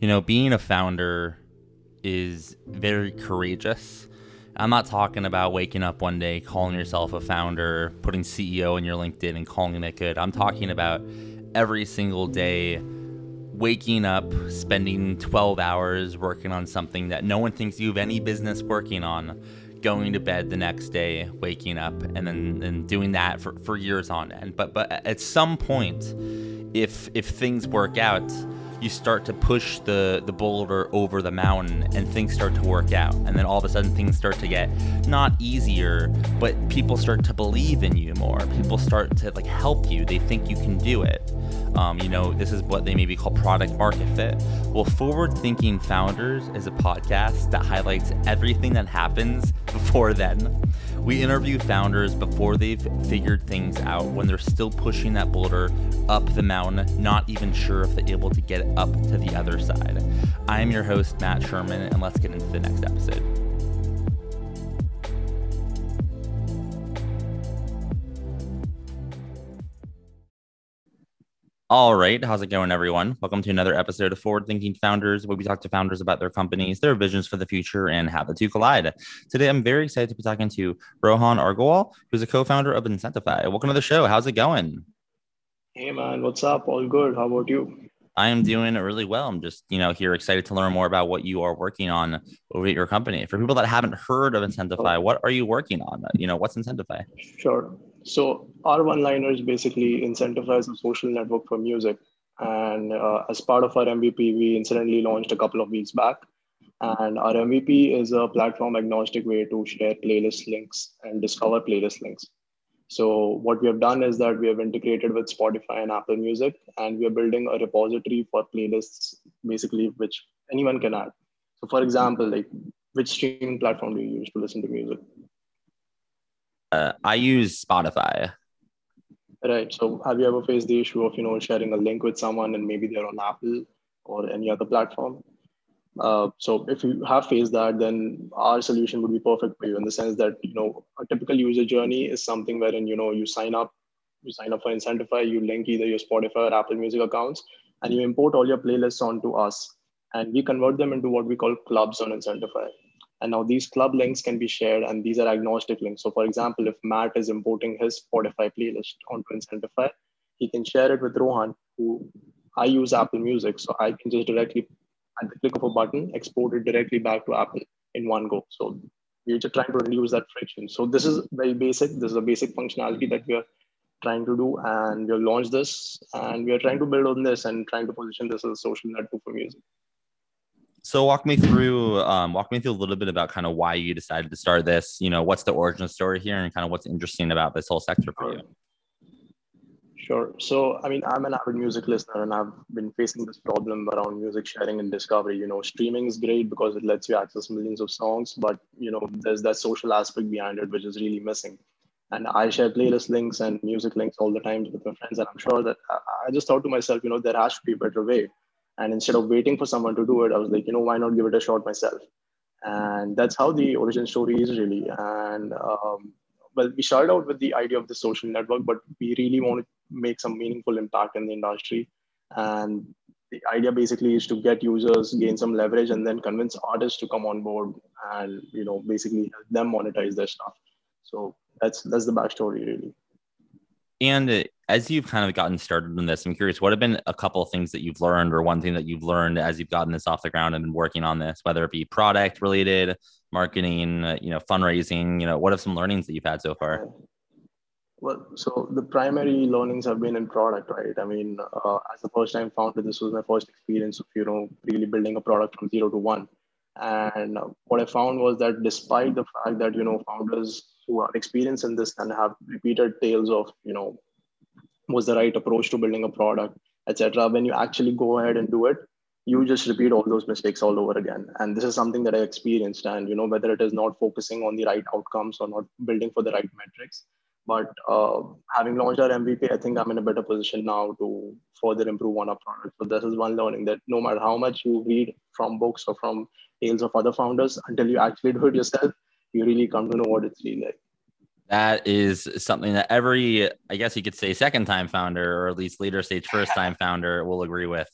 You know, being a founder is very courageous. I'm not talking about waking up one day, calling yourself a founder, putting CEO in your LinkedIn and calling it good. I'm talking about every single day waking up, spending 12 hours working on something that no one thinks you have any business working on, going to bed the next day, waking up, and then and doing that for, for years on end. But but at some point, if if things work out, you start to push the the boulder over the mountain and things start to work out. And then all of a sudden things start to get not easier but people start to believe in you more. People start to like help you. They think you can do it um, you know this is what they maybe call product market fit well forward thinking founders is a podcast that highlights everything that happens before then we interview founders before they've figured things out when they're still pushing that boulder up the mountain, not even sure if they're able to get up to the other side. I am your host, Matt Sherman, and let's get into the next episode. All right. How's it going, everyone? Welcome to another episode of Forward Thinking Founders, where we talk to founders about their companies, their visions for the future, and how the two collide. Today, I'm very excited to be talking to Rohan Agarwal, who's a co founder of Incentify. Welcome to the show. How's it going? Hey, man. What's up? All good. How about you? I am doing really well. I'm just, you know, here excited to learn more about what you are working on over at your company. For people that haven't heard of Incentify, oh. what are you working on? You know, what's Incentify? Sure. So our one-liners basically incentivize a social network for music. And uh, as part of our MVP, we incidentally launched a couple of weeks back. And our MVP is a platform agnostic way to share playlist links and discover playlist links. So what we have done is that we have integrated with Spotify and Apple Music, and we are building a repository for playlists, basically, which anyone can add. So for example, like which streaming platform do you use to listen to music? Uh, I use Spotify. Right. So have you ever faced the issue of you know sharing a link with someone and maybe they're on Apple or any other platform? Uh, so if you have faced that, then our solution would be perfect for you in the sense that you know a typical user journey is something wherein you know you sign up, you sign up for Incentify, you link either your Spotify or Apple Music accounts, and you import all your playlists onto us, and we convert them into what we call clubs on Incentify. And now these club links can be shared, and these are agnostic links. So, for example, if Matt is importing his Spotify playlist onto Incentify, he can share it with Rohan, who I use Apple Music, so I can just directly, at the click of a button, export it directly back to Apple in one go. So we're just trying to reduce that friction. So this is very basic. This is a basic functionality that we are trying to do, and we have launched this, and we are trying to build on this and trying to position this as a social network for music. So walk me through, um, walk me through a little bit about kind of why you decided to start this. You know, what's the origin story here, and kind of what's interesting about this whole sector for you. Sure. So, I mean, I'm an avid music listener, and I've been facing this problem around music sharing and discovery. You know, streaming is great because it lets you access millions of songs, but you know, there's that social aspect behind it which is really missing. And I share playlist links and music links all the time with my friends, and I'm sure that I just thought to myself, you know, there has to be a better way and instead of waiting for someone to do it, I was like, you know, why not give it a shot myself? And that's how the origin story is really. And um, well, we started out with the idea of the social network, but we really want to make some meaningful impact in the industry. And the idea basically is to get users, gain some leverage, and then convince artists to come on board and you know basically help them monetize their stuff. So that's that's the backstory really. And as you've kind of gotten started in this, I'm curious, what have been a couple of things that you've learned, or one thing that you've learned as you've gotten this off the ground and been working on this, whether it be product related, marketing, you know, fundraising, you know, what are some learnings that you've had so far? Well, so the primary learnings have been in product, right? I mean, uh, as a first time founder, this was my first experience of, you know, really building a product from zero to one. And what I found was that despite the fact that, you know, founders who are experienced in this and have repeated tales of, you know, was the right approach to building a product, etc. When you actually go ahead and do it, you just repeat all those mistakes all over again. And this is something that I experienced. And you know, whether it is not focusing on the right outcomes or not building for the right metrics, but uh, having launched our MVP, I think I'm in a better position now to further improve on our product. So this is one learning that no matter how much you read from books or from tales of other founders, until you actually do it yourself, you really come to know what it's really like that is something that every i guess you could say second time founder or at least later stage first time founder will agree with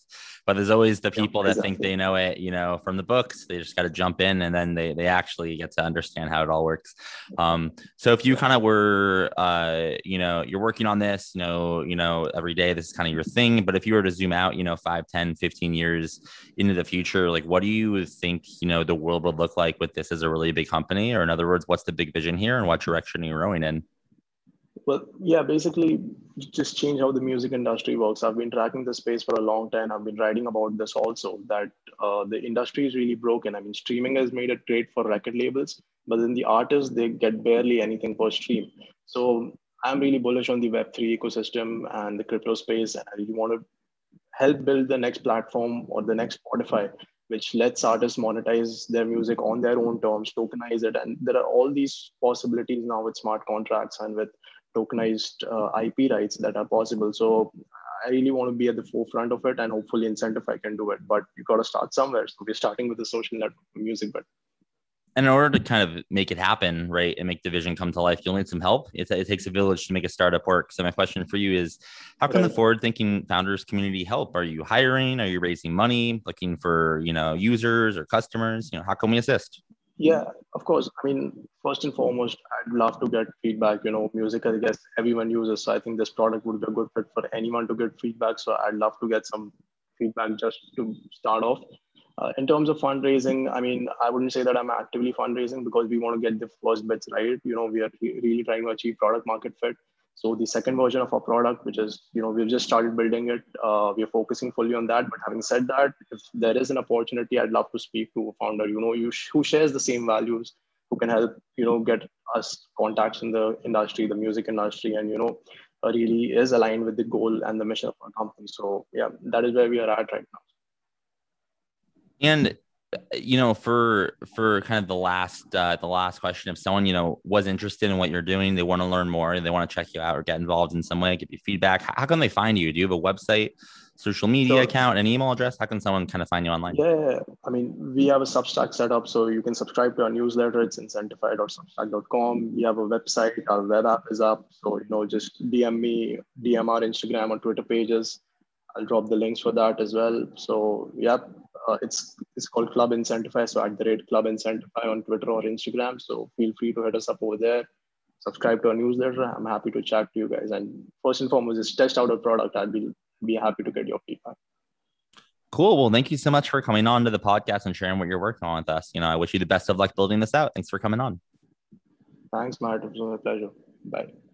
but there's always the people yeah, exactly. that think they know it, you know, from the books. They just got to jump in and then they they actually get to understand how it all works. Um, so if you kind of were, uh, you know, you're working on this, you know, you know, every day, this is kind of your thing. But if you were to zoom out, you know, 5, 10, 15 years into the future, like what do you think, you know, the world would look like with this as a really big company? Or in other words, what's the big vision here and what direction are you rowing in? Well, yeah, basically just change how the music industry works. I've been tracking the space for a long time. I've been writing about this also that uh, the industry is really broken. I mean, streaming has made it great for record labels, but then the artists, they get barely anything per stream. So I'm really bullish on the Web3 ecosystem and the crypto space. And really want to help build the next platform or the next Spotify, which lets artists monetize their music on their own terms, tokenize it. And there are all these possibilities now with smart contracts and with tokenized uh, IP rights that are possible. So I really want to be at the forefront of it, and hopefully, Incentify can do it. But you got to start somewhere. So we're starting with the social network music, but and in order to kind of make it happen, right, and make the vision come to life, you'll need some help. It, it takes a village to make a startup work. So my question for you is, how can right. the forward-thinking founders community help? Are you hiring? Are you raising money? Looking for you know users or customers? You know, how can we assist? Yeah, of course. I mean, first and foremost, I'd love to get feedback. You know, music, I guess everyone uses. So I think this product would be a good fit for anyone to get feedback. So I'd love to get some feedback just to start off. Uh, in terms of fundraising, I mean, I wouldn't say that I'm actively fundraising because we want to get the first bits right. You know, we are really trying to achieve product market fit. So the second version of our product, which is, you know, we've just started building it. Uh, we are focusing fully on that. But having said that, if there is an opportunity, I'd love to speak to a founder, you know, you sh- who shares the same values, who can help, you know, get us contacts in the industry, the music industry, and, you know, uh, really is aligned with the goal and the mission of our company. So yeah, that is where we are at right now. And you know for for kind of the last uh the last question if someone you know was interested in what you're doing they want to learn more they want to check you out or get involved in some way give you feedback how can they find you? Do you have a website social media so, account an email address? How can someone kind of find you online? Yeah i mean we have a substack set up so you can subscribe to our newsletter it's incentify.substack.com we have a website our web app is up so you know just dm me dm our instagram or twitter pages i'll drop the links for that as well so yeah uh, it's it's called Club Incentify. So at the rate Club Incentify on Twitter or Instagram. So feel free to hit us up over there. Subscribe to our newsletter. I'm happy to chat to you guys. And first and foremost, just test out a product. I'd be be happy to get your feedback. Cool. Well, thank you so much for coming on to the podcast and sharing what you're working on with us. You know, I wish you the best of luck building this out. Thanks for coming on. Thanks, Matt. It was a pleasure. Bye.